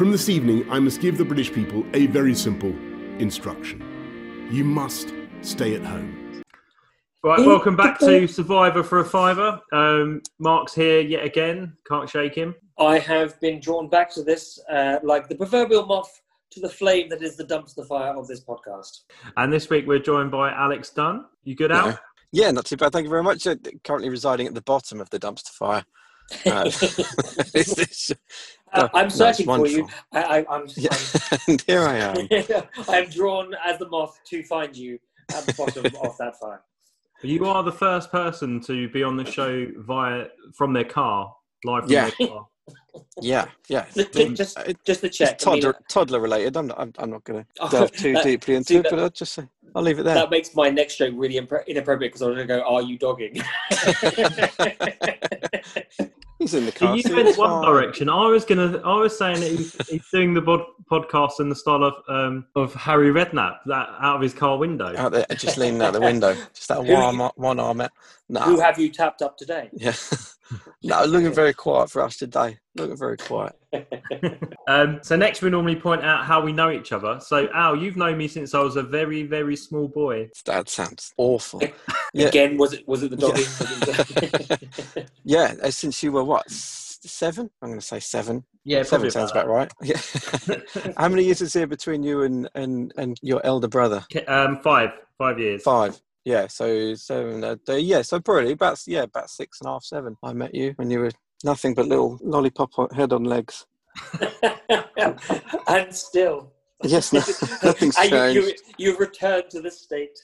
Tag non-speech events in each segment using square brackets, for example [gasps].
From this evening, I must give the British people a very simple instruction. You must stay at home. Right, welcome back to Survivor for a Fiver. Um, Mark's here yet again. Can't shake him. I have been drawn back to this uh, like the proverbial moth to the flame that is the dumpster fire of this podcast. And this week we're joined by Alex Dunn. You good, Al? Yeah. Yeah, not too bad. Thank you very much. Uh, currently residing at the bottom of the dumpster fire. Uh, [laughs] [laughs] it's- it's- Uh, I'm searching for you. I, I, I'm, Yeah, and [laughs] here I am. I'm, I'm drawn as the moth to find you at the bottom of that fire. You are the first person to be on the show via from their car, live from Yeah. their car. Yeah, yeah. Just, just, It- just to It's check. I mean, toddler, toddler related. I'm not, I'm, I'm not going Oh, to delve too that- deeply into see, it, that- but I'll just say, I'll leave it there. that makes my next joke really impre- inappropriate because I'm going to go, Are you dogging? He's in the car. you went one direction. I was gonna. I was saying that he's, he's doing the bod- podcast in the style of um, of Harry Redknapp, that out of his car window. Out there, just leaning out the window. [laughs] Just that one, arm- one arm out. No, Who have you tapped up today? yeah. [laughs] [laughs] no, looking very quiet for us today. Looking very quiet. [laughs] Um, so next we normally point out how we know each other. So Al, you've known me since I was a very very small boy. That sounds awful. [laughs] Yeah. Again, was it was it the dogging? Was it- Yeah, uh, since you were what, seven? I'm going to say seven. Yeah, seven sounds about right. Yeah. How many years is there between you and, and, and your elder brother? Um, five five years. Five. Yeah, so seven. Uh, yeah, so probably about yeah about six and a half, seven. I met you when you were nothing but little lollipop head on legs. [laughs] and still, Yes, no, [laughs] nothing's [laughs] and you, changed. you, you've returned to this state.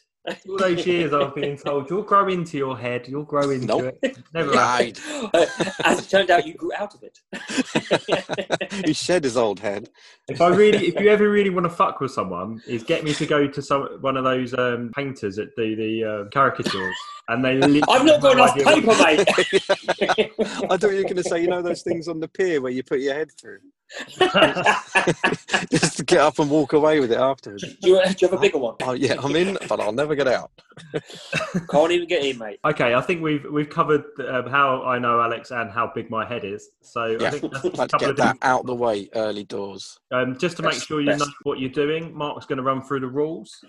All those years I've been told you'll grow into your head. You'll grow into Nope. it. Never happened. Died. Uh, As it turned out, you grew out of it. [laughs] he shed his old head. If I really, if you ever really want to fuck with someone, is get me to go to some one of those um, painters that do the uh, caricatures, and they. literally I've not got have enough no idea what- paper, mate. [laughs] I thought you were going to say, you know, those things on the pier where you put your head through, [laughs] just to get up and walk away with it afterwards. do, you, do you have a bigger one? Oh yeah, I'm in, but I'll never get out. [laughs] Can't even get in, mate. Okay, I think we've we've covered um, how I know Alex and how big my head is. So I Yeah, think that's [laughs] I'd a like to couple get of that things. out the way early doors. Um, just to make sure you best. know what you're doing, Mark's going to run through the rules.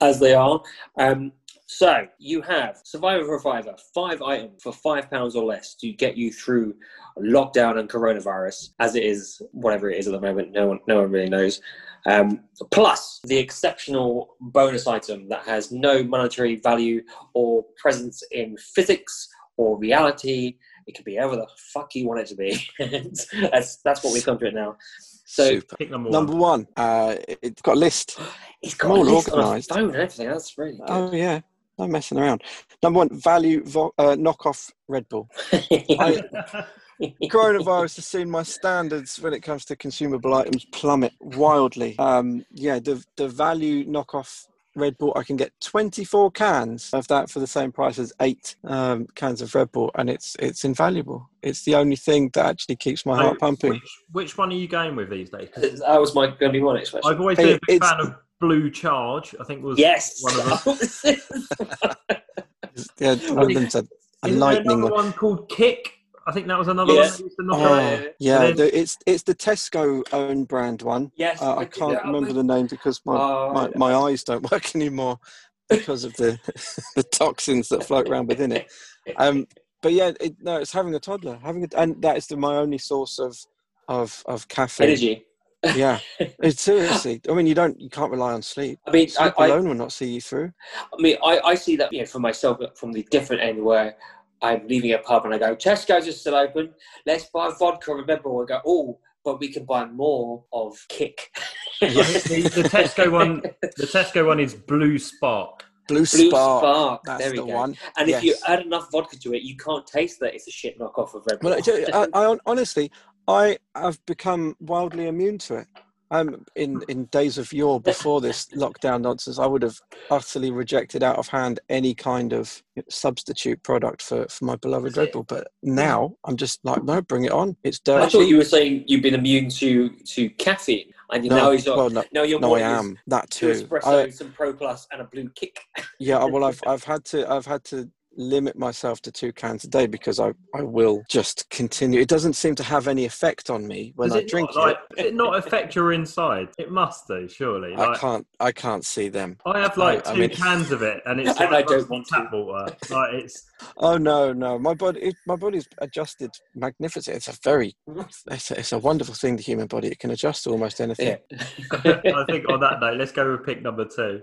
As they are. Um, so you have Survivor for Fiver, five items for five pounds or less to get you through lockdown and coronavirus, as it is, whatever it is at the moment. No one, no one really knows. Um, plus the exceptional bonus item that has no monetary value or presence in physics or reality. It could be however the fuck you want it to be. [laughs] that's that's what we've come to it now. So Super. Pick number, Number one. one, uh, it's got a list. [gasps] he's got All a list on a organised. phone and everything. That's really good. Oh yeah, no messing around. Number one, value vo- uh, knockoff Red Bull. [laughs] I- Coronavirus has seen my standards when it comes to consumable items plummet wildly. Um, yeah, the the value knockoff Red Bull, I can get 24 cans of that for the same price as eight um, cans of Red Bull, and it's it's invaluable. It's the only thing that actually keeps my heart So, pumping. Which, which one are you going with these days? that was my going to be my next question. I've always been a big it's- fan of Blue Charge. I think was Yes. one of them. [laughs] [laughs] Yeah, one of them's a, a Isn't there lightning another one. one called Kick? I think that was another Yeah. one that used to knock Oh, yeah, then- the, it's it's the Tesco own brand one. yes. Uh, I can't remember the name because my, Oh, my, my eyes don't [laughs] work anymore because of the the toxins that float around within it. Um, but yeah, it, no, it's having a toddler, having a, and that is the, my only source of of of caffeine. energy. Yeah, [laughs] it's seriously. I mean, you don't, you can't rely on sleep. I mean, I, Sleep I, alone will not see you through. I mean, I, I see that you know for myself from the different end where I'm leaving a pub and I go, Tesco's is still open. Let's buy vodka. Remember, we go, oh, but we can buy more of Kick. I think the, the Tesco one, [laughs] the Tesco one is Blue Spark. Blue, Blue Spark. Spark. That's there we the go. one. And if you add enough vodka to it, you can't taste that it's a shit knockoff of Red Bull. Well, I, I, I honestly, I have become wildly immune to it. Um, in in days of yore before this lockdown nonsense, I would have utterly rejected out of hand any kind of substitute product for, for my beloved Red Bull. But now I'm just like, no, bring it on. It's dirty. I thought you were saying you've been immune to to caffeine, and no, now he's not. well, no, no, you're no, I am that Two too. espresso, I, some Pro Plus, and a blue kick. yeah, well, I've [laughs] I've had to I've had to limit myself to two cans a day because I, I will just continue. It doesn't seem to have any effect on me when Does I it drink not, like, it. does it not affect your inside? It must do, surely. I can't I can't see them. I have like I- I two mean- cans of it, and it's [laughs] And like I don't rusty want to. tap water. Like it's [laughs] Oh no, no. My body it, my body's adjusted magnificent. It's a very it's a, it's a wonderful thing, the human body. It can adjust to almost anything. Yeah. [laughs] I think on that note, let's go with pick number two.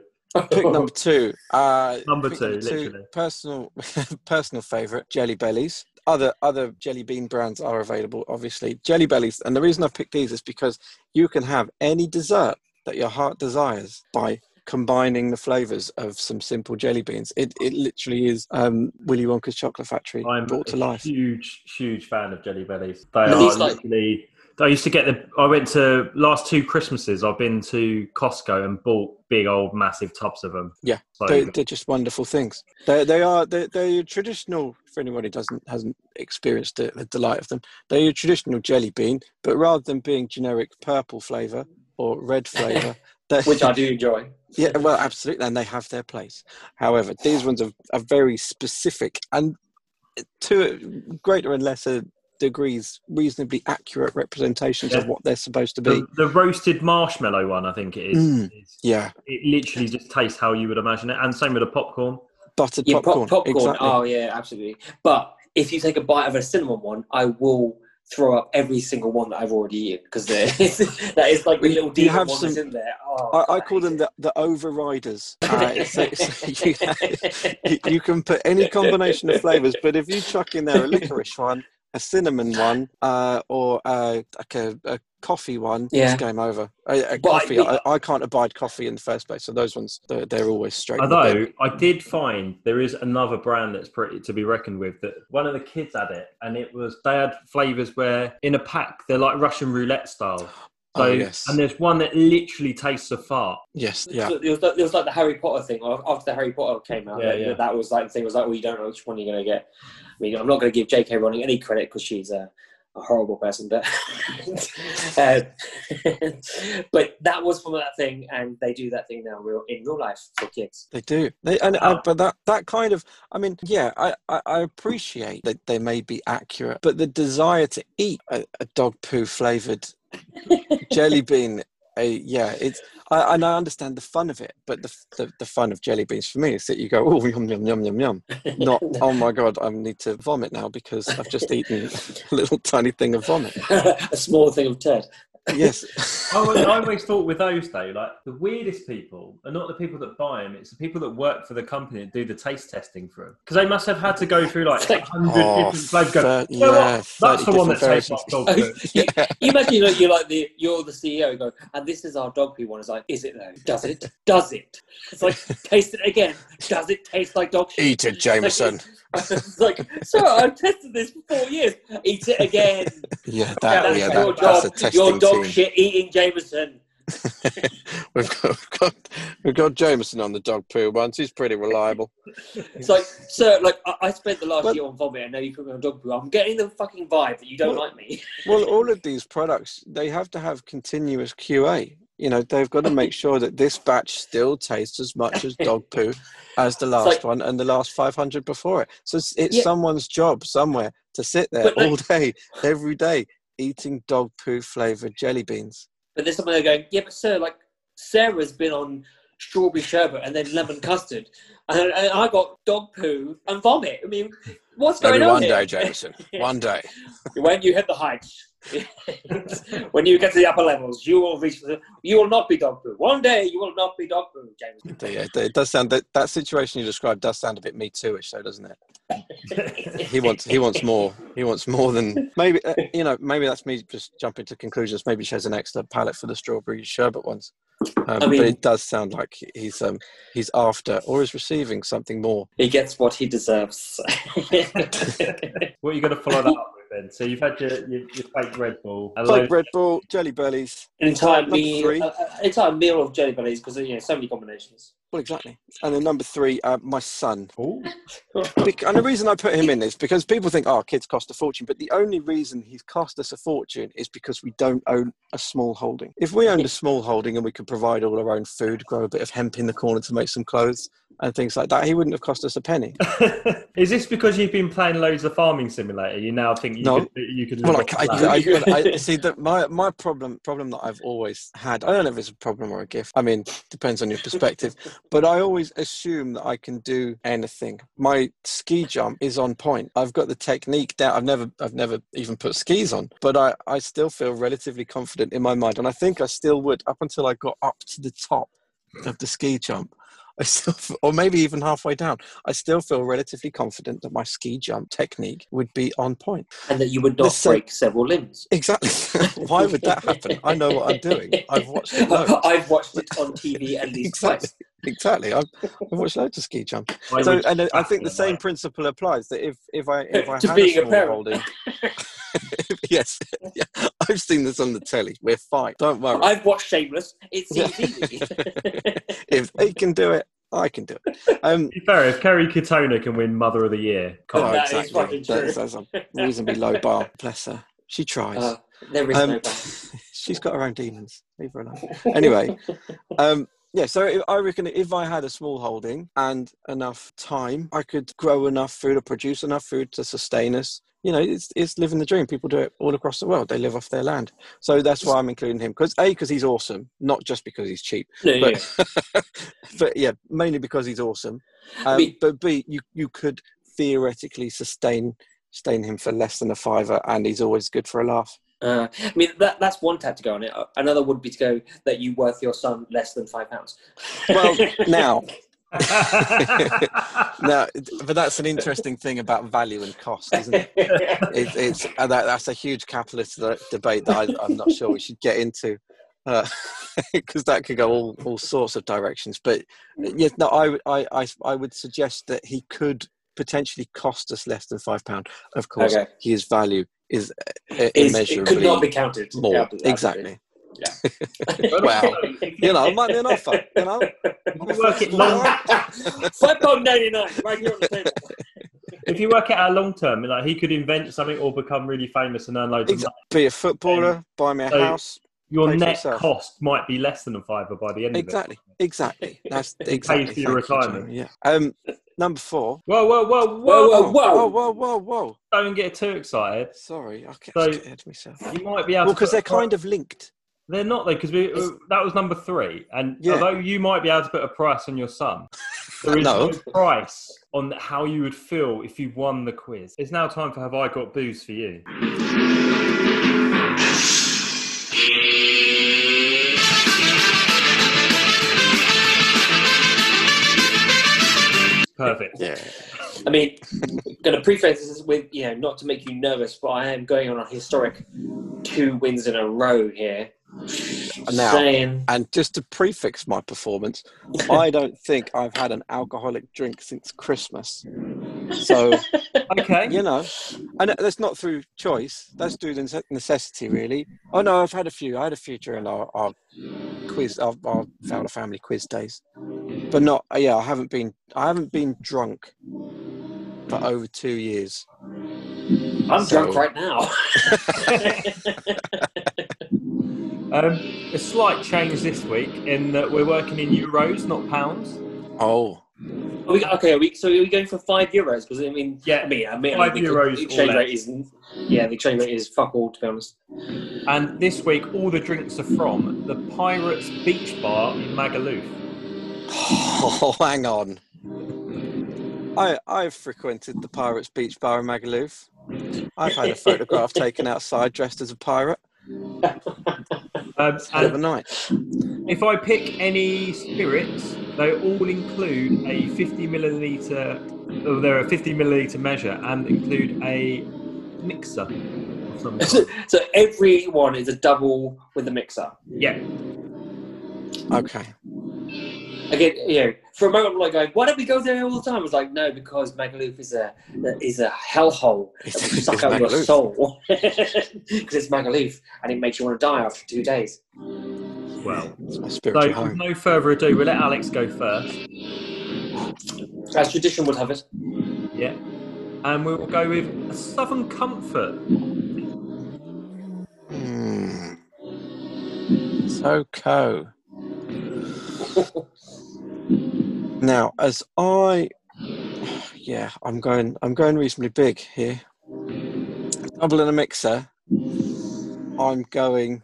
Pick [laughs] number two. Uh, Number pick two, literally. Personal, [laughs] personal favorite, Jelly Bellies. Other other jelly bean brands are available, obviously. Jelly Bellies, and the reason I've picked these is because you can have any dessert that your heart desires by combining the flavors of some simple jelly beans. It it literally is um, Willy Wonka's chocolate factory I'm brought to a life. huge, huge fan of Jelly Bellies. They No, are like- literally. I used to get the. I went to last two Christmases. I've been to Costco and bought big old massive tubs of them. Yeah, So They, they're just wonderful things. They they are they they're traditional for anyone who doesn't hasn't experienced the, the delight of them. They're your traditional jelly bean, but rather than being generic purple flavour or red [laughs] flavour, Which I do [laughs] enjoy. yeah, well, absolutely, and they have their place. However, these ones are, are very specific and to greater and lesser degrees, reasonably accurate representations of what they're supposed to be. the, the roasted marshmallow one, I think it is. Mm. is- Yeah, It literally just tastes how you would imagine it, and same with the popcorn. buttered Yeah, pop- popcorn. popcorn. Exactly. Oh yeah, absolutely. But if you take a bite of a cinnamon one, I will throw up every single one that I've already eaten because [laughs] that is like the little you demon have one some- in there. Oh, I, I I call them the, the overriders. [laughs] Uh, so, so [laughs] you, you, you can put any combination of flavors, but if you chuck in there a licorice one, a cinnamon one, uh, or uh, like a, a coffee one, Yeah. it's game over. A, a But I coffee, I, I can't abide coffee in the first place, so those ones they're, they're always straight. Although. I did find there is another brand that's pretty to be reckoned with. That one of the kids had it, and it was they had flavors where in a pack they're like Russian roulette style. So, Oh, yes. and there's one that literally tastes of fart. yes, yeah, So It was, like, it was like the Harry Potter thing. After the Harry Potter came out, Yeah, that, yeah. that was like the thing. Was like, well, you don't know which one you're going to get. I mean, I'm not going to give J.K. Rowling any credit because she's a, a horrible person, but [laughs] uh, [laughs] but that was from that thing, and they do that thing now real in real life for kids. They do, they, and Wow. uh, but that that kind of, I mean, yeah, I, I, I appreciate that they may be accurate, but the desire to eat a, a dog poo flavored jelly bean, uh, yeah, it's. I, and I understand the fun of it, but the, the the fun of jelly beans for me is that you go, oh yum yum yum yum yum, not [laughs] oh my god, I need to vomit now because I've just eaten a little tiny thing of vomit. [laughs] a small thing of turd. Yes, [laughs] I always, I always thought with those though, like the weirdest people are not the people that buy them; it's the people that work for the company that do the taste testing for them. Because they must have had to go through like a hundred [laughs] Oh, different flavors. Go, thir- "You know yeah, that's the one that tastes like dog poo. [laughs] you, you imagine you know, you're like the you're the CEO and go, and this is our dog poo one. It's like, is it though? Does it? Does it? It's like taste it again. Does it taste like dog shit? eat it, Jameson. it's [laughs] like, sir, I've tested this for four years. Eat it again. Yeah, That's that, yeah, your that, a job. Your dog team. shit eating Jameson. [laughs] we've, got, we've got we've got Jameson on the dog poo once. He's pretty reliable. It's like, sir, like I, I spent the last But- year on vomit, and now you put me on dog poo. I'm getting the fucking vibe that you don't Well- like me. Well, [laughs] all of these products they have to have continuous QA. You know, they've got to make sure that this batch still tastes as much as dog [laughs] poo as the last like- one and the last 500 before it. So it's, it's Yeah. someone's job somewhere to sit there like- all day, every day, eating dog poo flavored jelly beans. But there's someone there going, yeah, but sir, like Sarah's been on strawberry sherbet and then lemon custard, and, and I got dog poo and vomit. I mean, what's going Maybe on one here? day, Jameson. [laughs] One day. [laughs] when you hit the heights, [laughs] when you get to the upper levels, you will reach. The, you will not be dog poo. One day, you will not be dog poo, James. Yeah, it does sound that that situation you described does sound a bit Me Too-ish, though, doesn't it? he wants he wants more. He wants more than maybe uh, you know. Maybe that's me just jumping to conclusions. Maybe she has an extra palate for the strawberry sherbet ones. Um, I mean- but it does sound like he's um he's after or is receiving something more. he gets what he deserves. [laughs] What are you going to follow that up with then? So you've had your your, your fake Red Bull, a Like Red Bull, Jelly Bellies. An entire Number meal, three. uh, uh, entire meal of jelly bellies because you know so many combinations. Well, exactly. And then number three, uh, my son. [laughs] Bec- and the reason I put him in is because people think, oh, kids cost a fortune. But the only reason he's cost us a fortune is because we don't own a small holding. If we owned a small holding and we could provide all our own food, grow a bit of hemp in the corner to make some clothes, and things like that, he wouldn't have cost us a penny. [laughs] Is this because you've been playing loads of Farming Simulator? You now think you No. could you could live Well, I, that? I, I, [laughs] I see that my my problem problem that I've always had. I don't know if it's a problem or a gift. I mean, depends on your perspective. But I always assume that I can do anything. My ski jump is on point. I've got the technique down. I've never I've never even put skis on, but I I still feel relatively confident in my mind, and I think I still would up until I got up to the top of the ski jump. I still, or maybe even halfway down, I still feel relatively confident that my ski jump technique would be on point. and that you would not The same- break several limbs. Exactly. [laughs] Why would that happen? I know what I'm doing. I've watched it [laughs] loads. I've watched it on TV at least Exactly. twice. Exactly. I've, I've watched loads of ski jump. I So, and I think the same them, principle applies. That if if I if I [laughs] To had being a a small parent. holding, [laughs] [laughs] yes, yeah, I've seen this on the telly. We're fine. Don't worry. I've watched Shameless. It's easy. if they can do it, I can do it. Um, To be fair, if Kerry Katona can win Mother of the Year, Oh, can't that is exactly. fucking true. That's, that's a reasonably low bar. Bless her. She tries. Uh, there is Um, no ban. she's got her own demons. Leave her alone. Anyway, um, yeah. So I reckon if I had a small holding and enough time, I could grow enough food or produce enough food to sustain us. You know, it's it's living the dream. People do it all across the world. They live off their land. So that's why I'm including him because a because he's awesome, not just because he's cheap, yeah, but [laughs] but yeah, mainly because he's awesome. Um, but b you you could theoretically sustain sustain him for less than a fiver, and he's always good for a laugh. Uh, I mean, that, that's one tap to go on it. Uh, Another would be to go that you worth your son less than five pounds. Well, [laughs] now [laughs] they? No, but that's an interesting thing about value and cost, isn't it? it it's uh, that, that's a huge capitalist uh, debate that I, I'm not sure we should get into [laughs] because that could go all, all sorts of directions. But yes, no, I, would- I I I would suggest that he could potentially cost us less than five pound. Of course, Okay. is value is uh, Is- immeasurably it could not be counted. more. Counted, exactly. Yeah. [laughs] Well, [laughs] you know, it might be an offer. You know, If you work it long, [laughs] Five pound ninety nine, right here on the table. if you work it out long term, like he could invent something or become really famous and earn loads of money. be a footballer, buy me a So- house. Your Pay for net yourself. cost might be less than a fiver by the end Exactly. of it. Exactly. That's It pays exactly. for your thank you, retirement. Yeah. Um, number four. Whoa, whoa, whoa, whoa! Whoa, whoa, Whoa, whoa! whoa, whoa, whoa! Don't get too excited. Sorry, I get So- scared myself. You might be able Well, to because they're a kind of linked. They're not though, because we that was number three, and Yeah. although you might be able to put a price on your son, [laughs] there is No. no price on how you would feel if you won the quiz. It's now time for Have I Got Booze for you? Perfect. Yeah. I mean, going to preface this with you know not to make you nervous, but I am going on a historic two wins in a row here. Now- saying And just to prefix my performance, I don't think I've had an alcoholic drink since Christmas. So [laughs] Okay. you know, and that's not through choice. That's through nece- necessity, really. Oh no, I've had a few. I had a few during our, our quiz, our, our Fowler family quiz days, but not. Yeah, I haven't been. I haven't been drunk for over two years. I'm So- drunk right now. [laughs] Um, a slight change this week in that we're working in euros, not pounds. Oh, Are we, okay, are we, so are we going for five euros? Because I mean, Yeah, I mean, I mean, five the, euros The exchange rate is, yeah, the exchange rate is fuck all. To be honest, And this week, all the drinks are from the Pirates Beach Bar in Magaluf. [laughs] oh, hang on. I I've frequented the Pirates Beach Bar in Magaluf. I've had a photograph [laughs] taken outside dressed as a pirate. [laughs] Um, Hell of a night. if I pick any spirits, they all include a 50 milliliter. Oh, they're a 50 milliliter measure and include a mixer. of some [laughs] so, kind. so every one is a double with a mixer. yeah, Okay. Again, you know, for a moment, I'm like going, why don't we go there all the time? I was like, no, because Magaluf is a is a hellhole [laughs] that will It's- suck it's out your soul [laughs] because it's Magaluf and it makes you want to die after two days. well. It's my So, spiritual with home. no further ado, we'll let Alex go first. As tradition would have it. Yeah. And we will go with a Southern Comfort. Hmm. So co. [laughs] Now, as I, yeah, I'm going. I'm going reasonably big here. Double in a mixer. I'm going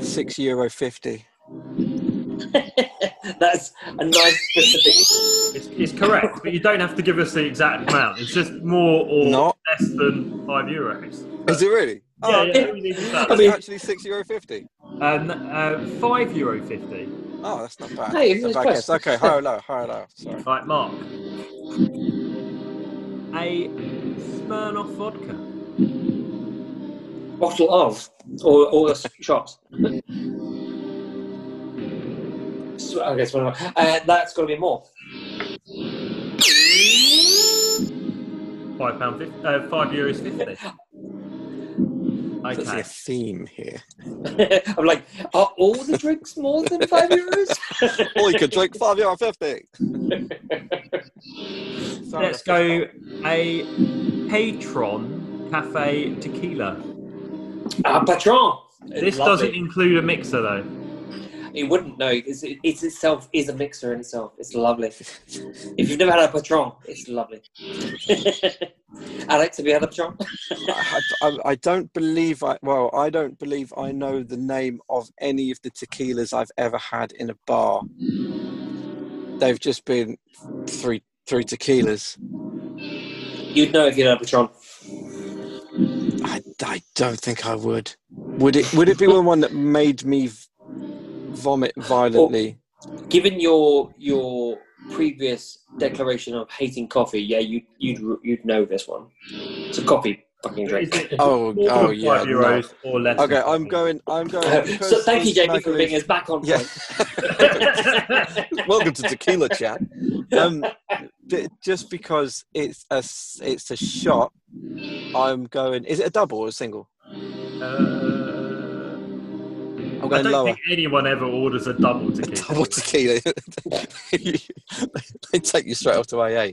six euro fifty. [laughs] That's a nice specific. It's, it's correct, but you don't have to give us the exact amount. It's just more or Not. less than five euros. Is it really? Yeah, Oh, yeah, we need that. It's actually six euro fifty. Um, uh, five euro fifty. Oh, that's not bad. Hey, That's a bad guess. Okay, higher or lower, higher or lower. Sorry. Right, Mark. A Smirnoff vodka. Bottle of, or, or the shots. So, I guess one more. Uh, that's got to be more. Five pound fifty. Uh, five euros fifty. [laughs] I see a theme here. [laughs] I'm like, are all the drinks more than five euros? Or you could drink five euro fifty. Sorry, Let's go a Patron Cafe Tequila. Ah, Patron. This Lovely. doesn't include a mixer though. It wouldn't know. It's, it, it's itself is a mixer in itself. It's lovely. If you've never had a Patron, it's lovely. [laughs] Alex, have you had a Patron? I, I, I don't believe I well I don't believe I know the name of any of the tequilas I've ever had in a bar. They've just been three three tequilas. You'd know if you had a Patron. I, I don't think I would. Would it would it be the one that made me vomit violently? Given your your previous declaration of hating coffee, yeah, you you'd you'd know this one. It's a coffee fucking drink. it Oh, oh, yeah, five no. or less? Okay, I'm going. I'm going. [laughs] so thank you, these Jamie, for Magaluf- bringing us back on Yeah. point. [laughs] Welcome to Tequila Chat. Um, d- just because it's a it's a shot, I'm going. Is it a double or a single? Uh, I'm I don't lower. think anyone ever orders a double tequila. [laughs] Double tequila. [laughs] they take you straight off to AA.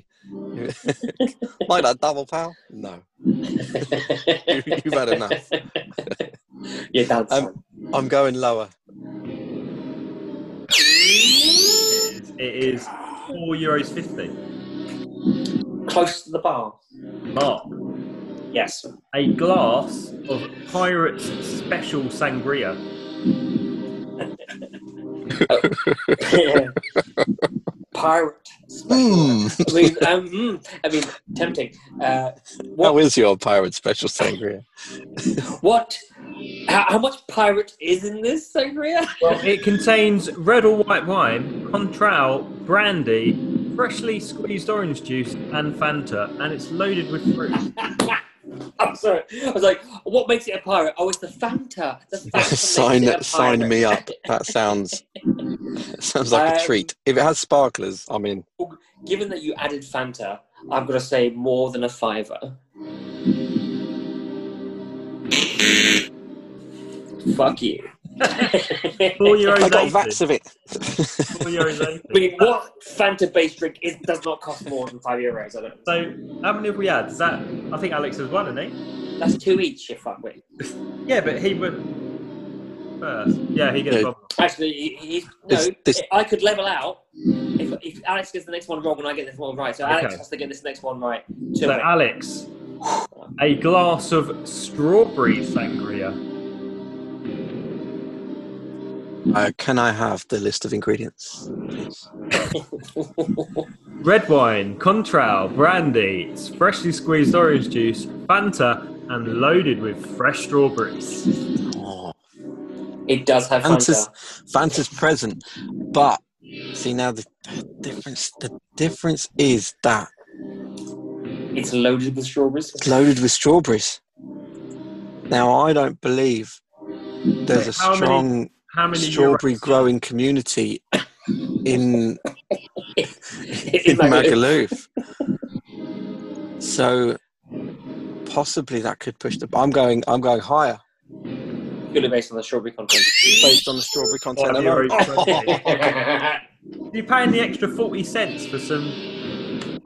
like [laughs] that double pal? No, you've had enough. yeah, that's Um, I'm going lower. It is, it is four euros fifty. close to the bar. Mark, Yes. a glass of Pirates Special Sangria. [laughs] Pirate. Hmm. I mean, um, mm, I mean, tempting. Uh, How what? is your pirate special sangria? what? How, how much pirate is in this sangria? Well, it contains red or white wine, Cointreau, brandy, freshly squeezed orange juice, and Fanta, and it's loaded with fruit. [laughs] [laughs] I'm sorry. I was like, what makes it a pirate? Oh, it's the Fanta. The [laughs] Fanta sign a sign me up. That sounds [laughs] that sounds like a Um, treat. If it has sparklers, I'm in. Given that you added Fanta, I'm to say more than a fiver. Fuck you. Four euros I got vats of it. Four euros I mean, what Fanta-based drink is, does not cost more than five euros? I don't. So, how many have we had? Is that? I think Alex has one, isn't he? That's two each. If I'm with. [laughs] Yeah, but he went first. Yeah, he gets Yeah. one. Actually, he, he's no. This- this- I could level out if, if Alex gets the next one wrong and I get this one right. So Alex Okay. has to get this next one right. To So, win. Alex, a glass of strawberry sangria. Uh, can I have the list of ingredients? Red wine, Cointreau, brandy, freshly squeezed orange juice, Fanta, and loaded with fresh strawberries. Oh, it does have Fanta's, Fanta. Fanta's present, but see now the difference. The difference is that It's loaded with strawberries. it's loaded with strawberries. Now I don't believe there's a How many strong How many strawberry euros? growing community in [laughs] in In Magaluf. Magaluf. So possibly that could push the. I'm going. I'm going higher Purely based on the strawberry content. based on the strawberry content Five alone. euros. [laughs] [laughs] You're paying the extra 40 cents for some.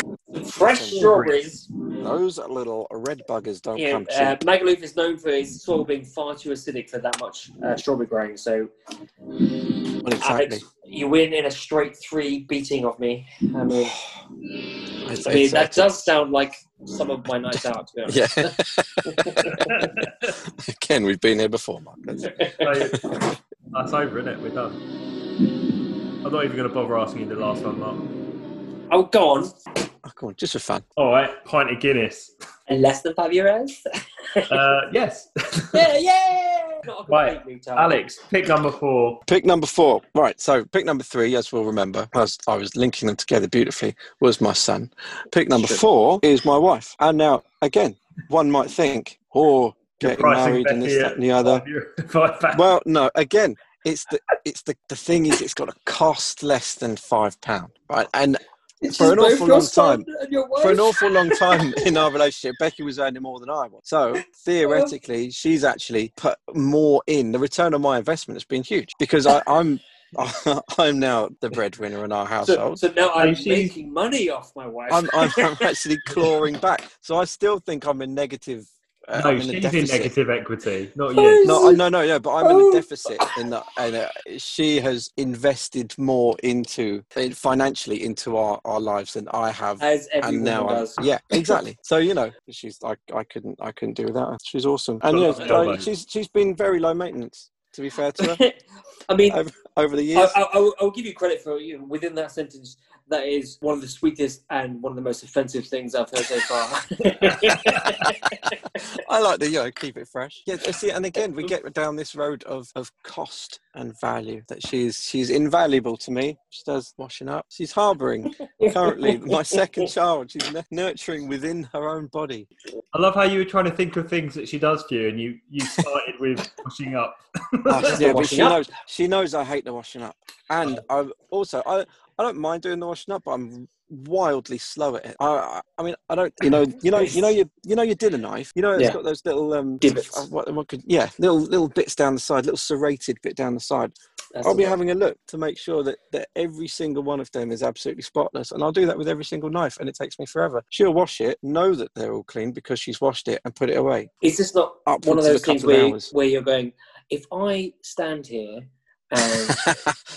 Fresh strawberries. Those little red buggers don't Yeah, come uh, cheap. Magaluf is known for its soil being far too acidic for that much uh, strawberry growing. So Well, exactly. Alex, you win in a straight three beating of me. I mean, [sighs] It's- I mean it's- that does sound like some of my nights out. To be honest. Yeah. [laughs] Again, we've been here before, Mark. That's- that's over, isn't it? We're done. I'm not even going to bother asking you the last one, Mark. Oh, go on. Oh, come on, just for fun. All right, pint of Guinness. And less than five euros. [laughs] Uh, yes. [laughs] yeah, yeah. Right. Alex, pick number four. Pick number four. Right. So pick number three, as we'll remember, as I was linking them together beautifully, was my son. Pick number Sure. four is my wife. And now, again, one might think, oh, You're getting married and this, that, and the other. [laughs] five euro- five pounds. Well, no. Again, it's the it's the the thing is, it's got to cost less than five pound, right? And It's for an awful long time- for an awful long time in our relationship, Becky was earning more than I was. So [laughs] theoretically, she's actually put more in. The return on my investment has been huge because I, I'm [laughs] I'm now the breadwinner in our household. so now I'm making money off my wife. I'm, I'm, I'm [laughs] actually clawing back. So I still think I'm in negative. Uh, no, I'm she's in in negative equity, not Oh, you. No, I- no, no, no. But I'm in Oh. a deficit in that, and uh, she has invested more into uh, financially into our, our lives than I have as every and now woman I'm, does. yeah [laughs] exactly so you know she's I, I couldn't i couldn't do without her she's awesome and yeah a lot of I- elbows. she's she's been very low maintenance to be fair to her [laughs] I mean, over, over the I, years I, I'll, I'll give you credit for you know, within that sentence. That is one of the sweetest and one of the most offensive things I've heard so far. [laughs] i like the, you know keep it fresh yeah see and again we get down this road of of cost and value that she's she's invaluable to me she does washing up she's harboring currently [laughs] my second child she's n- nurturing within her own body I love how you were trying to think of things that she does for you, and you you started with [laughs] pushing up. Oh, Just the yeah, but washing she up. knows she knows I hate the washing up, and I also I I don't mind doing the washing up, but I'm wildly slow at it. I I, mean I don't you know [clears throat] you know you know your you know your dinner knife. You know it's Yeah. got those little um Divots. uh, What, what could yeah little little bits down the side, little serrated bit down the side. That's I'll be having a look to make sure that, that every single one of them is absolutely spotless. And I'll do that with every single knife, and it takes me forever. She'll wash it, know that they're all clean because she's washed it and put it away. Is this not one of of those things of where, hours. where you're going, if I stand here No, Um,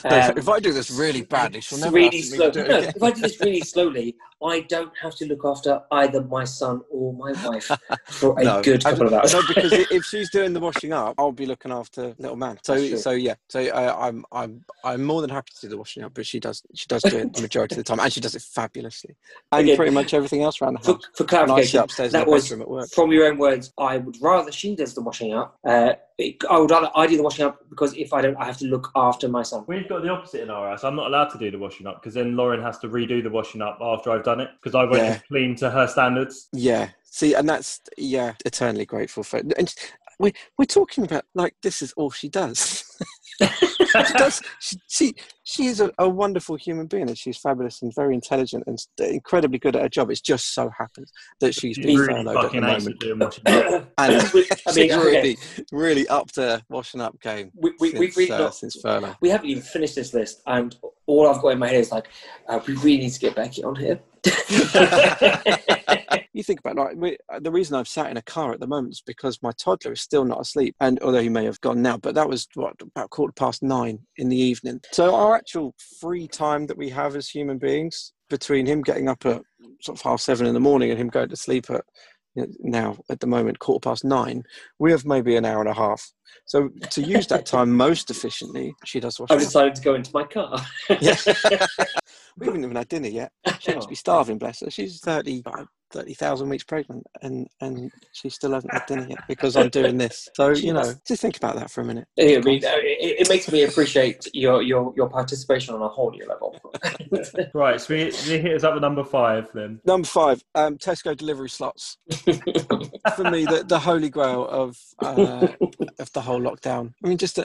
[laughs] if I do this really badly, she'll never really slow, to do it no, if I do this really slowly, I don't have to look after either my son or my wife [laughs] for a No, good couple of hours. No, because [laughs] if she's doing the washing up, I'll be looking after little man. So, so yeah. So I, I'm, I'm, I'm more than happy to do the washing up, but she does, she does do it the majority of the time, and she does it fabulously, and Again, pretty much everything else around the for, house. for sit clarification, upstairs in that the was bedroom at work. from your own words. I would rather she does the washing up. Uh, I would rather I do the washing up because if I don't, I have to look after my son. We've got the opposite in our house. I'm not allowed to do the washing up because then Lauren has to redo the washing up after I've done it because I went Yeah. clean to her standards. Yeah. See, and that's yeah, eternally grateful for. And we we're talking about like this is all she does. [laughs] she does. She she, she is a, a wonderful human being, and she's fabulous and very intelligent and incredibly good at her job. It's just so happens that she's She's been really furloughed at the fucking ace at moment, doing washing [coughs] up. and I mean, she's okay, really really up to washing up game we, we, we've since, really uh, not, since furlough. we haven't even finished this list, and all I've got in my head is like, uh, we really need to get Becky on here. [laughs] You think about like we, uh, the reason I've sat in a car at the moment is because my toddler is still not asleep, and although he may have gone now, but that was what about quarter past nine in the evening. So our actual free time that we have as human beings between him getting up at sort of half seven in the morning and him going to sleep at you know, now at the moment quarter past nine, we have maybe an hour and a half. So to use that time [laughs] most efficiently, she does wash. I've decided to go into my car. Yeah. [laughs] we haven't even had dinner yet. She must be starving, bless her. She's 30, uh, 30,000 weeks pregnant and, and she still hasn't had dinner yet because I'm doing this. So, [laughs] you know, just think about that for a minute. I mean, uh, it, it makes me appreciate your, your, your participation on a whole new level. [laughs] Right, so we, we hit us up with number five then. Number five, um, Tesco delivery slots. [laughs] For me, the, the holy grail of uh, of the whole lockdown. I mean, just uh,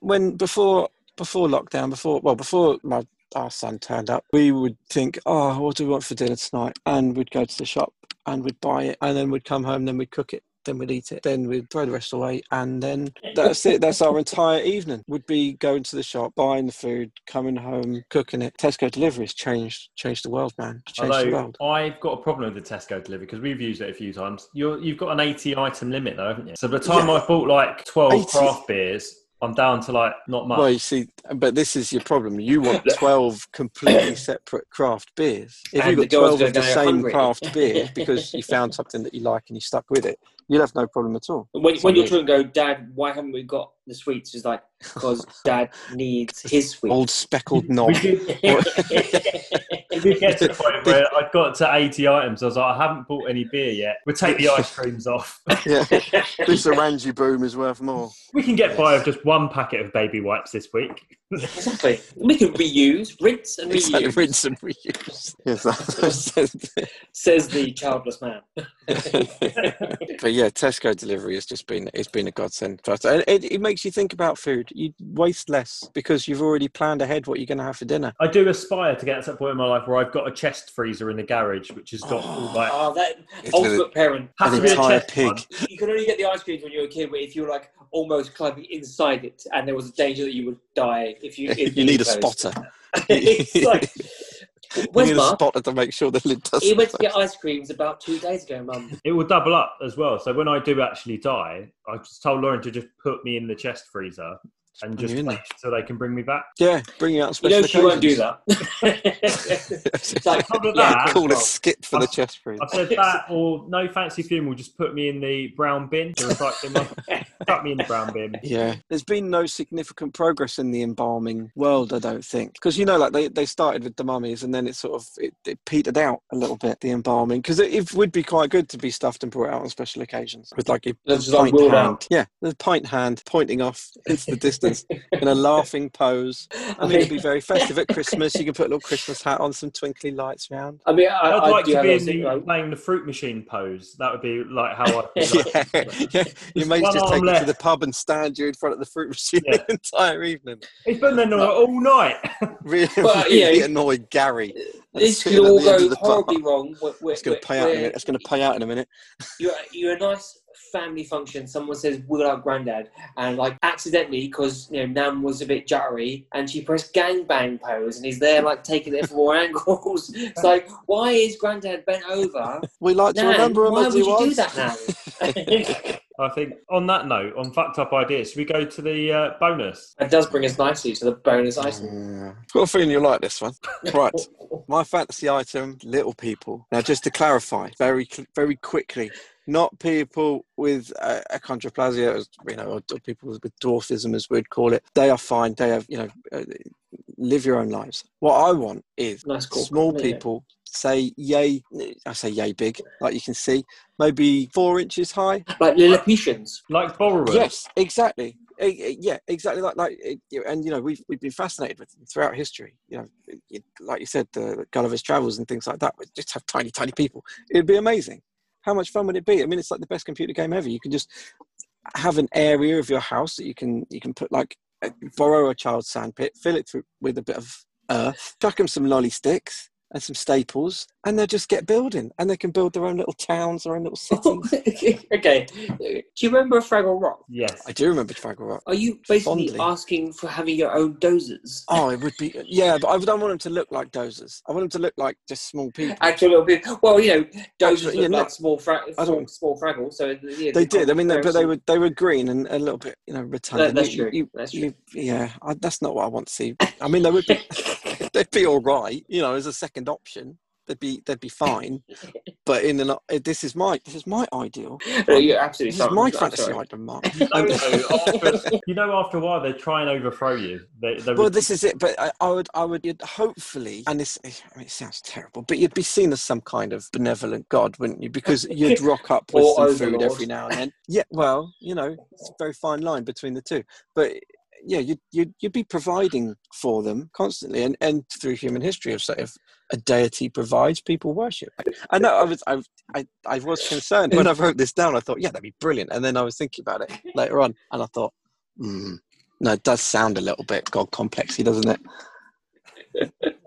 when before before lockdown, before well, before my our son turned up, we would think, oh, what do we want for dinner tonight? And we'd go to the shop and we'd buy it, and then we'd come home, then we'd cook it. Then we'd eat it. Then we'd throw the rest away, and then that's it. That's our entire evening. Would be going to the shop, buying the food, coming home, cooking it. Tesco deliveries changed changed the world, man. Changed the world. I've got a problem with the Tesco delivery because we've used it a few times. You're, you've got an 80 item limit though, haven't you? So by the time Yeah. I bought like 12 80. craft beers, I'm down to like not much. Well, you see, but this is your problem. You want [laughs] 12 completely separate craft beers. If And the got 12 of the same hungry. craft beer [laughs] because you found something that you like and you stuck with it, you'd have no problem at all. When, So when your we- children go, Dad, why haven't we got the sweets? It's like, because [laughs] Dad needs his sweets. Old speckled knob. [laughs] [laughs] we did, get to the point where I got to 80 items. I was like, I haven't bought any beer yet. We'll take the ice creams off. yeah, this Orange boom is worth more. We can get by with just one packet of baby wipes this week. exactly. We can reuse, rinse and It's like reuse, rinse and reuse. Yes, that's- says the childless man. But yeah, Tesco delivery has just been it's been a godsend for us. And it, it makes you think about food. You waste less because you've already planned ahead what you're going to have for dinner. I do aspire to get to that point in my life where I've got a chest freezer in the garage, which has got all like Oh, that It's ultimate parent. has an to be a entire chest pig. one. You- can only get the ice creams when you were a kid, but if you were like almost climbing inside it, and there was a danger that you would die if you. If [laughs] you need a spotter. [laughs] [laughs] it's like, You where's need a spotter to make sure the lid doesn't. He went to get ice creams about two days ago, Mum. It will double up as well. So when I do actually die, I just told Lauren to just put me in the chest freezer and just you in wait there. so they can bring me back. Yeah, bring it out. You Special know she won't do that. [laughs] it's like, yeah, that- Call well, it skip for the chest freeze. I've said that or no fancy funeral, just put me in the brown bin, the recycling one. Put me in the brown bin. [laughs] Yeah, there's been no significant progress in the embalming world, I don't think, because you know, like they, they started with the mummies and then it sort of it, it petered out a little bit the embalming because it, it would be quite good to be stuffed and brought out on special occasions with like a That's just like pint hand, out. yeah, the pint hand pointing off into the distance [laughs] in a [laughs] laughing pose. I mean, it'd be very festive at Christmas. You can put a little Christmas hat on, some twinkly lights around. I mean, I, I'd I like to be in the like, playing the fruit machine pose. That would be like how I [laughs] like. yeah, yeah. You may just arm take you to the pub and stand you in front of the fruit machine Yeah. [laughs] the entire evening. He's been there all night. Really, Well, really yeah. annoyed Gary. Uh, this could all go of the bar. horribly wrong. Where, where, It's going to pay out in a minute. It's going to pay out in a minute. You're, you're a nice family function. Someone says, "Wheel our granddad," and like accidentally, because you know Nam was a bit jittery, and she pressed gangbang pose, and he's there like taking it from more [laughs] angles. It's like, why is granddad bent over? We like to remember him why as would he you do that now? [laughs] [laughs] I think on that note, on fucked up ideas, should we go to the uh, bonus? It does bring us nicely to the bonus item. Yeah. Got a feeling you'll like this one. Right, [laughs] my fantasy item: little people. Now, just to clarify, very, very quickly, not people with uh, achondroplasia, as you know, or, or people with dwarfism, as we'd call it. They are fine. They have, you know, uh, live your own lives. What I want is Nice call. small Yeah. people. Say yay, I say yay big, like you can see, maybe four inches high, Like Lilliputians. Like borrowers. Yes, exactly. Yeah, exactly. Like, like, you know, and you know, we've we've been fascinated with them throughout history. You know, like you said, the Gulliver's Travels and things like that. We just have tiny, tiny people. It'd be amazing. How much fun would it be? I mean, it's like the best computer game ever. You can just have an area of your house that you can you can put like borrow a child's sandpit, fill it through with a bit of earth, chuck them some lolly sticks and some staples, and they'll just get building, and they can build their own little towns, their own little [laughs] cities. okay. Do you remember Fraggle Rock? Yes. I do remember Fraggle Rock. Are you basically Fondly. asking for having your own Doozers? Oh, it would be yeah, but I don't want them to look like Doozers. I want them to look like just small people. Actual little bit. Well, you know, Doozers Actually, look yeah, no. like small, fra- I small, don't- small Fraggle. So yeah, They did. I mean, they, but they were they were green and a little bit, you know, rotund. that's You- true. you- That's you- yeah, I, that's not what I want to see. I mean, they would be [laughs] they'd be all right, you know, as a second option. They'd be they'd be [laughs] fine. But in an uh, this is my this is my ideal. No, you're absolutely This is my I'm fantasy sorry. item, Mark. You know, after, you know, after a while, they try and overthrow you. They, they Well, would- this is it. But I, I would, I would, you'd hopefully, and this, I mean, it sounds terrible, but you'd be seen as some kind of benevolent god, wouldn't you? Because you'd [laughs] rock up with Or some food every now and then. Yeah, well, you know, it's a very fine line between the two. But yeah, you'd, you'd, you'd be providing for them constantly, and, and through human history, of sort of a deity provides, people worship. I know. I was, I, I, I was concerned when I wrote this down. I thought, yeah, that'd be brilliant. And then I was thinking about it later on, and I thought, hmm. No, it does sound a little bit God complexy, doesn't it? [laughs]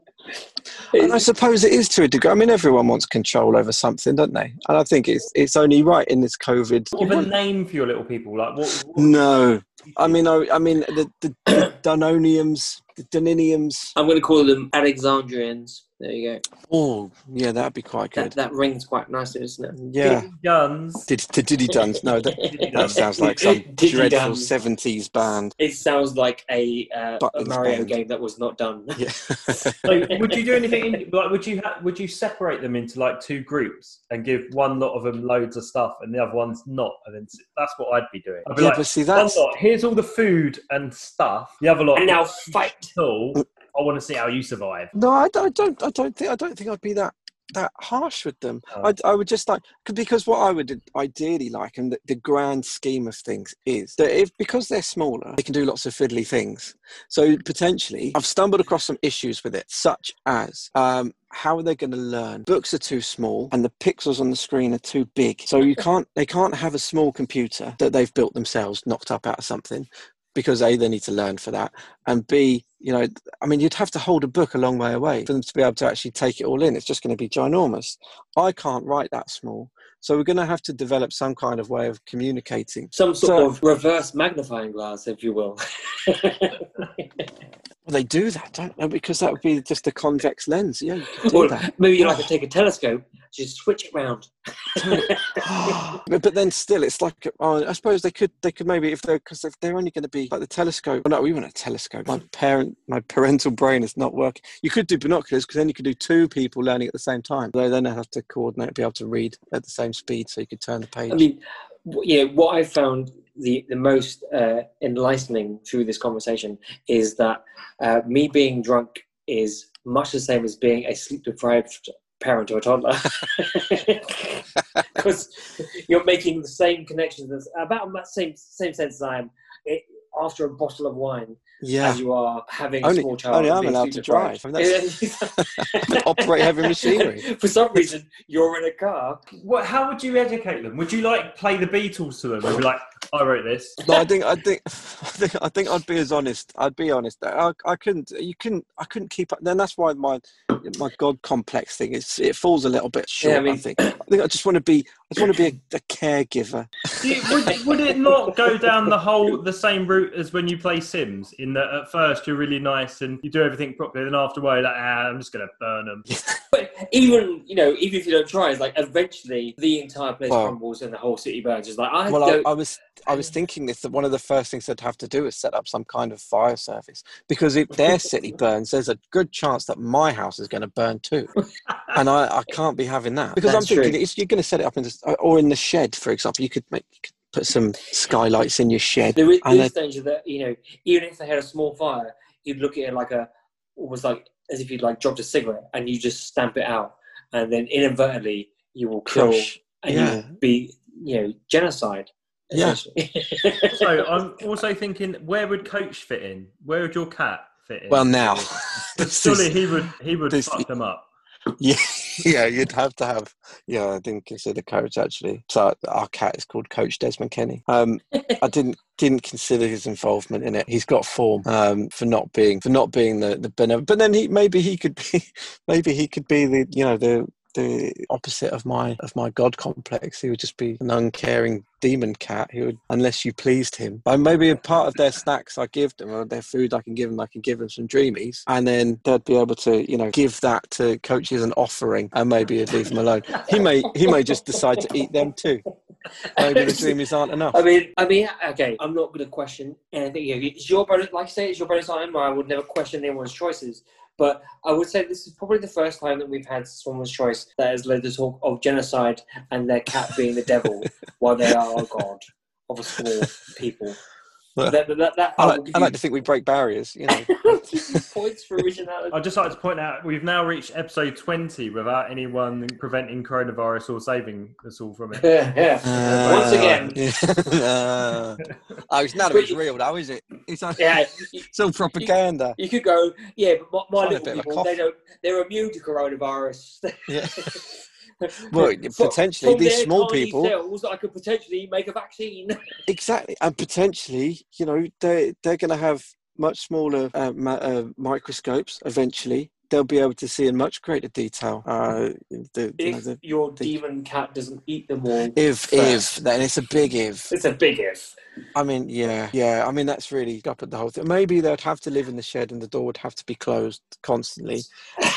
And I suppose it is to a degree. I mean, everyone wants control over something, don't they? And I think it's it's only right in this COVID. give a name for your little people. Like what? what No, I mean, I, I mean the the, the [clears throat] Dunoniums, the Duniniums. I'm going to call them Alexandrians. There you go. Oh, yeah, that'd be quite That, good. that rings quite nicely, doesn't it? Yeah. Guns. Did to Diddy [laughs] Duns? No, that, that sounds like some Diddy dreadful Duns. seventies band. It sounds like a, uh, a Mario band. game that was not done. Yeah. [laughs] [laughs] So would you do anything? In, like, would you ha- would you separate them into like two groups and give one lot of them loads of stuff and the other ones not? And then that's what I'd be doing. I'd be yeah, like, but see, one that's lot, here's all the food and stuff. The other lot, And now fight. Cool. I want to see how you survive. no, I, don't- I don't, I don't think, I don't think I'd be that that harsh with them. Oh. I, I would just like because what I would ideally like, and the, the grand scheme of things is that if because they're smaller, they can do lots of fiddly things. So potentially, I've stumbled across some issues with it, such as um, how are they going to learn? Books are too small, and the pixels on the screen are too big. So you can't, they can't have a small computer that they've built themselves, knocked up out of something. Because A, they need to learn for that, and B, you know, I mean, you'd have to hold a book a long way away for them to be able to actually take it all in. It's just going to be ginormous. I can't write that small. So we're going to have to develop some kind of way of communicating. Some sort So- of reverse magnifying glass, if you will. [laughs] Well, they do that, don't they? Because that would be just a convex lens. Yeah, you could do or that. maybe you like oh. to take a telescope, just switch it round. [laughs] but, but then still, it's like oh, I suppose they could they could maybe if they're because if they're only going to be like the telescope. Oh, no, we want a telescope. My parent, my parental brain is not working. You could do binoculars because then you could do two people learning at the same time. They then have to coordinate, be able to read at the same speed, so you could turn the page. I mean, know, what I found the, the most uh, enlightening through this conversation is that uh, me being drunk is much the same as being a sleep deprived parent to a toddler. [laughs] Because you're making the same connections, as, about the same, same sense as I am. It, after a bottle of wine, yeah, as you are having Only- a small child. only I'm allowed to drive. I mean, [laughs] [laughs] operate heavy machinery. For some reason, you're in a car. What? How would you educate them? Would you like play the Beatles to them and be like, "I wrote this"? No, I think I think [laughs] I think I think I'd be as honest. I'd be honest. I, I couldn't. You couldn't. I couldn't keep up. Then that's why my my god complex thing is it falls a little bit short. Yeah, I I, think. I think I just want to be. I just want to be a, a caregiver. You- would, would it not go down the whole the same route as when you play Sims? In that at first you're really nice and you do everything properly, then after a while, you're like, ah, I'm just gonna burn them. [laughs] But even you know, even if you don't try, it's like eventually the entire place Well- crumbles and the whole city burns. It's like I Well, I, don't. I was I was thinking this that one of the first things they'd have to do is set up some kind of fire service because if their [laughs] city burns, there's a good chance that my house is going to burn too, and I, I can't be having that because That's I'm thinking true. it's, you're going to set it up in this, uh, or in the shed, for example. You could make you could put some skylights in your shed. there is, and there is danger that you know, even if they had a small fire, you'd look at it like a almost like as if you'd like dropped a cigarette and you just stamp it out, and then inadvertently you will kill Crush. and Yeah. you will be you know genocide. Yeah. [laughs] So I'm also thinking, where would Coach fit in? Where would your cat fit in? Well, now [laughs] surely is- he would he would this- fuck them up. Yeah, yeah, you'd have to have. Yeah, I didn't consider Coach actually. So our cat is called Coach Desmond Kenny. Um, I [laughs] didn't didn't consider his involvement in it. He's got form um, for not being for not being the the benevolent. But then he maybe he could be [laughs] maybe he could be the you know the the opposite of my of my god complex. He would just be an uncaring demon cat. He would unless you pleased him. But maybe a part of their snacks I give them or their food I can give them. I can give them some dreamies, and then they'd be able to you know give that to coaches an offering, and maybe leave them alone. He may he may just decide to eat them too. Maybe the dreamies aren't enough. I mean, I mean, okay. I'm not going to question anything. It's your bonus, like I say, it's your bonus time. I would never question anyone's choices. But I would say this is probably the first time that we've had someone's choice that has led to talk of genocide and their cat being the devil, [laughs] while they are a god of a small people. Well, That, that, that, I I like, I like to think we break barriers. You know. [laughs] points for originality. I'd just like to point out we've now reached episode 20 without anyone preventing coronavirus or saving us all from it. [laughs] yeah. yeah. Once again, [laughs] Uh, oh, it's none of it's real, though, is it? It's, all- yeah, you, it's all propaganda. you could go, yeah, but my, my little bit of a people, they cough. don't, they're immune to coronavirus. Yeah. [laughs] Well, potentially from these small people, cells, I could potentially make a vaccine. [laughs] exactly, and potentially, you know, they they're going to have much smaller uh, ma- uh, microscopes eventually. They'll be able to see in much greater detail. Uh, the, you know, If the, your the- demon cat doesn't eat them all, if first. if then it's a big if. it's a big if. I mean, yeah, yeah. I mean, that's really up at the whole thing. Maybe they'd have to live in the shed, and the door would have to be closed constantly,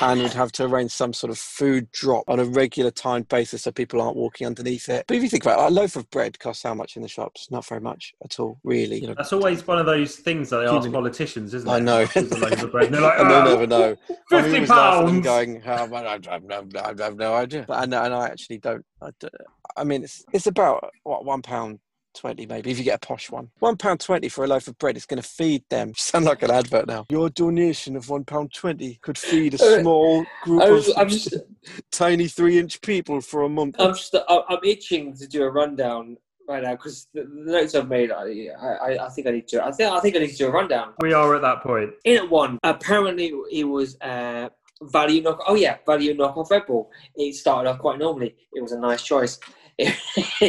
and would have to arrange some sort of food drop on a regular timed basis so people aren't walking underneath it. But if you think about it, a loaf of bread costs how much in the shops? Not very much at all, really. You know, That's always one of those things that they ask politicians, isn't it? I know. How much is a loaf of bread? And they're like, [laughs] and "Ah, they'll never know. I mean, 50 was pounds. going, oh, well, I, I, I, I have no idea. But, and, and I actually don't. I mean, it's it's about what one pound twenty maybe if you get a posh one. One pound twenty for a loaf of bread is going to feed them. [laughs] Sound like an advert now. Your donation of one pound twenty could feed a Uh, small group was, of just, tiny three-inch people for a month. I'm just, I'm itching to do a rundown right now because the, the notes I've made, I, I, I think I need to. I think, I think I need to do a rundown. We are at that point. In at one, apparently it was uh, value knock. Oh yeah, value knock off Red Bull. It started off quite normally. It was a nice choice. [laughs] It,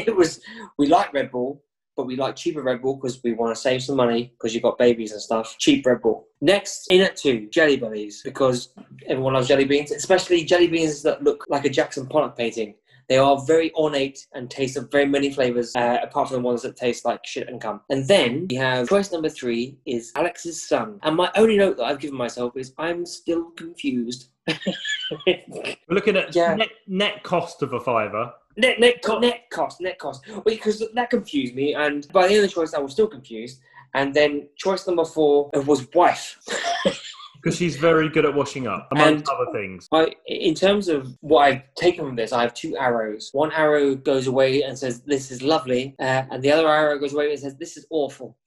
it was we like Red Bull, but we like cheaper Red Bull because we want to save some money because you've got babies and stuff. Cheap Red Bull. Next, in at two, jelly bellies because everyone loves jelly beans, especially jelly beans that look like a Jackson Pollock painting. They are very ornate and taste of very many flavors, uh, apart from the ones that taste like shit and cum. And then we have choice number three is Alex's son. And my only note that I've given myself is I'm still confused. [laughs] We're looking at Yeah. net, net cost of a fiver. net, net, co- net cost, net cost. Because that confused me, and by the end of the choice, I was still confused. And then choice number four was wife. [laughs] Because she's very good at washing up, among And- other things. I, in terms of what I've taken from this, I have two arrows. One arrow goes away and says, "This is lovely," uh, and the other arrow goes away and says, "This is awful."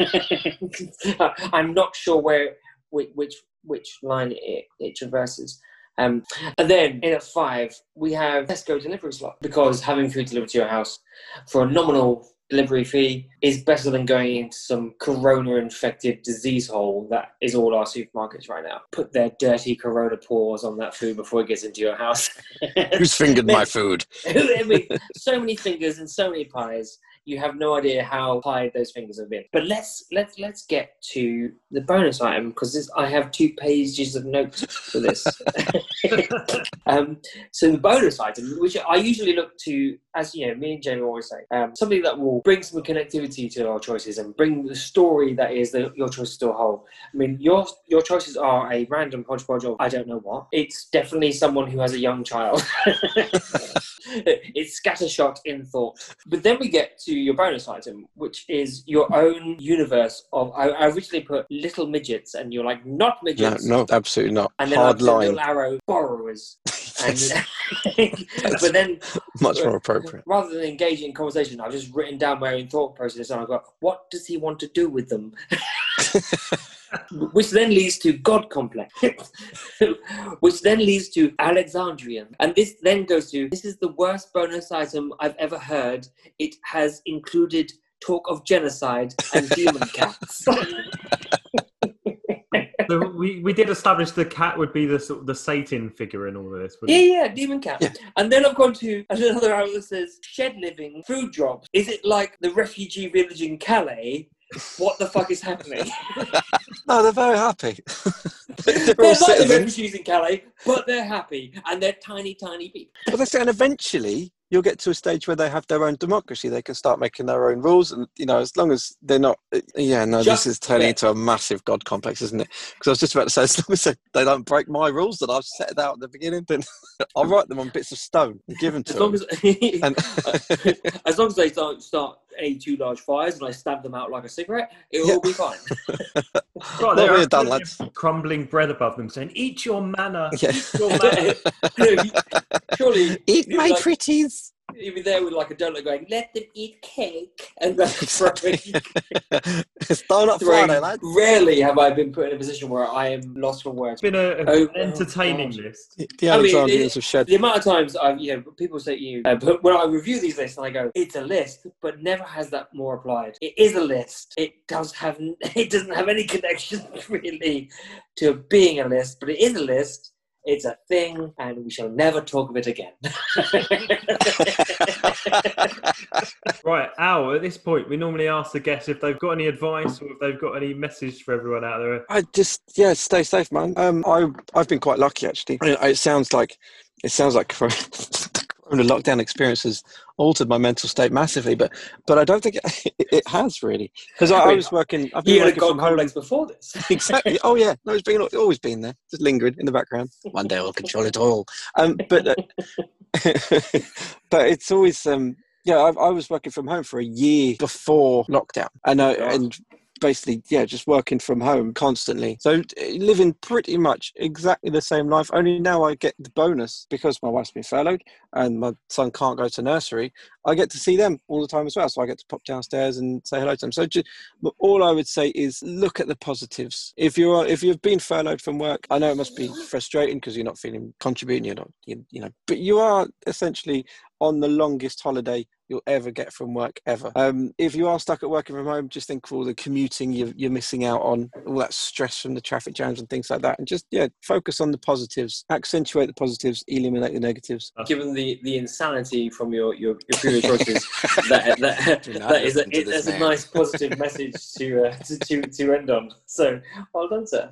[laughs] I'm not sure where which which, which line it, it traverses. Um, and then in at five, we have Tesco delivery slot because having food delivered to your house for a nominal delivery fee is better than going into some corona infected disease hole that is all our supermarkets right now. Put their dirty corona paws on that food before it gets into your house. [laughs] Who's fingered my [laughs] food? I mean, [laughs] so many fingers and so many pies. You have no idea how pied those fingers have been. But let's let's let's get to the bonus item because I have two pages of notes for this. um, so the bonus item, which I usually look to, as you know, me and Jamie always say, um, something that will bring some connectivity to our choices and bring the story that is the, your choices to a whole. I mean, your your choices are a random hodgepodge of I don't know what. It's definitely someone who has a young child. [laughs] it's scattershot in thought. But then we get to your bonus item, which is your own universe of. I, I originally put little midgets, and you're like not midgets. no, absolutely not. And then Hard I line. little arrow borrowers. And, [laughs] but then Much more appropriate. rather than engaging in conversation, I've just written down my own thought process and I've got, what does he want to do with them? [laughs] Which then leads to God complex, [laughs] which then leads to Alexandrian. And this then goes to this is the worst bonus item I've ever heard. It has included talk of genocide and demon cats. So we, we did establish the cat would be the sort of the Satan figure in all of this. Yeah, it? yeah, demon cat. Yeah. And then I've gone to another arrow that says shed living, food drops. Is it like the refugee village in Calais? What the fuck is happening? [laughs] No, they're very happy. [laughs] they're they're all like the citizens. refugees in Calais, but they're happy and they're tiny, tiny people. Well, they're saying eventually you'll get to a stage where they have their own democracy. They can start making their own rules, and you know, as long as they're not. uh, Yeah, no, Just- this is turning into a massive god complex, isn't it? Because I was just about to say, [laughs] as long as they, they don't break my rules that I've set out at the beginning, then [laughs] I'll write them on bits of stone and give them to As long them. as, [laughs] And as long as they don't start any two large fires and I stab them out like a cigarette, it will Yeah. all be fine. [laughs] Right, Not they're really done, lads. crumbling bread above them, saying, "Eat your manna, Yeah. eat your manna." [laughs] [laughs] Surely Eat you'd my like- pretties. You'd be there with like a donut going, let them eat cake. And then [laughs] throwing, [laughs] it's donut [laughs] throwing- Friday, lads. Rarely have I been put in a position where I am lost for words. It's been a, Oh, an entertaining God. list. The I mean, Alexandrians it- have shed. The amount of times I've, you know, people say to you, uh, but when I review these lists and I go, it's a list, but never has that more applied. It is a list. It does have, it doesn't have any connection really to being a list, but it is a list. It's a thing, and we shall never talk of it again. [laughs] right, Al, at this point, we normally ask the guests if they've got any advice or if they've got any message for everyone out there. I just yeah, stay safe, man. Um, I I've been quite lucky actually. It sounds like it sounds like [laughs] corona lockdown experience has altered my mental state massively, but but I don't think it, [laughs] it has really because I, I, was working. I've been you working from home before this. [laughs] exactly. Oh yeah, no, it's been always been there, just lingering in the background. One day I'll control it all. Um, but uh, [laughs] but it's always um, yeah, I, I, was working from home for a year before lockdown, and I, and basically, yeah, just working from home constantly. So living pretty much exactly the same life. Only now I get the bonus because my wife's been furloughed and my son can't go to nursery. I get to see them all the time as well. So I get to pop downstairs and say hello to them. So just, all I would say is look at the positives. If you're if you've been furloughed from work, I know it must be frustrating because you're not feeling contributing. You're not you, you know, but you are essentially on the longest holiday you'll ever get from work ever. Um, if you are stuck at working from home, just think of all the commuting you're, you're, missing out on, all that stress from the traffic jams and things like that, and just yeah, focus on the positives, accentuate the positives, eliminate the negatives. Given the, the insanity from your your, your previous choices, [laughs] that, that, that [laughs] is a, it, that's a nice positive message to, uh, [laughs] to, to to end on. So well done, sir.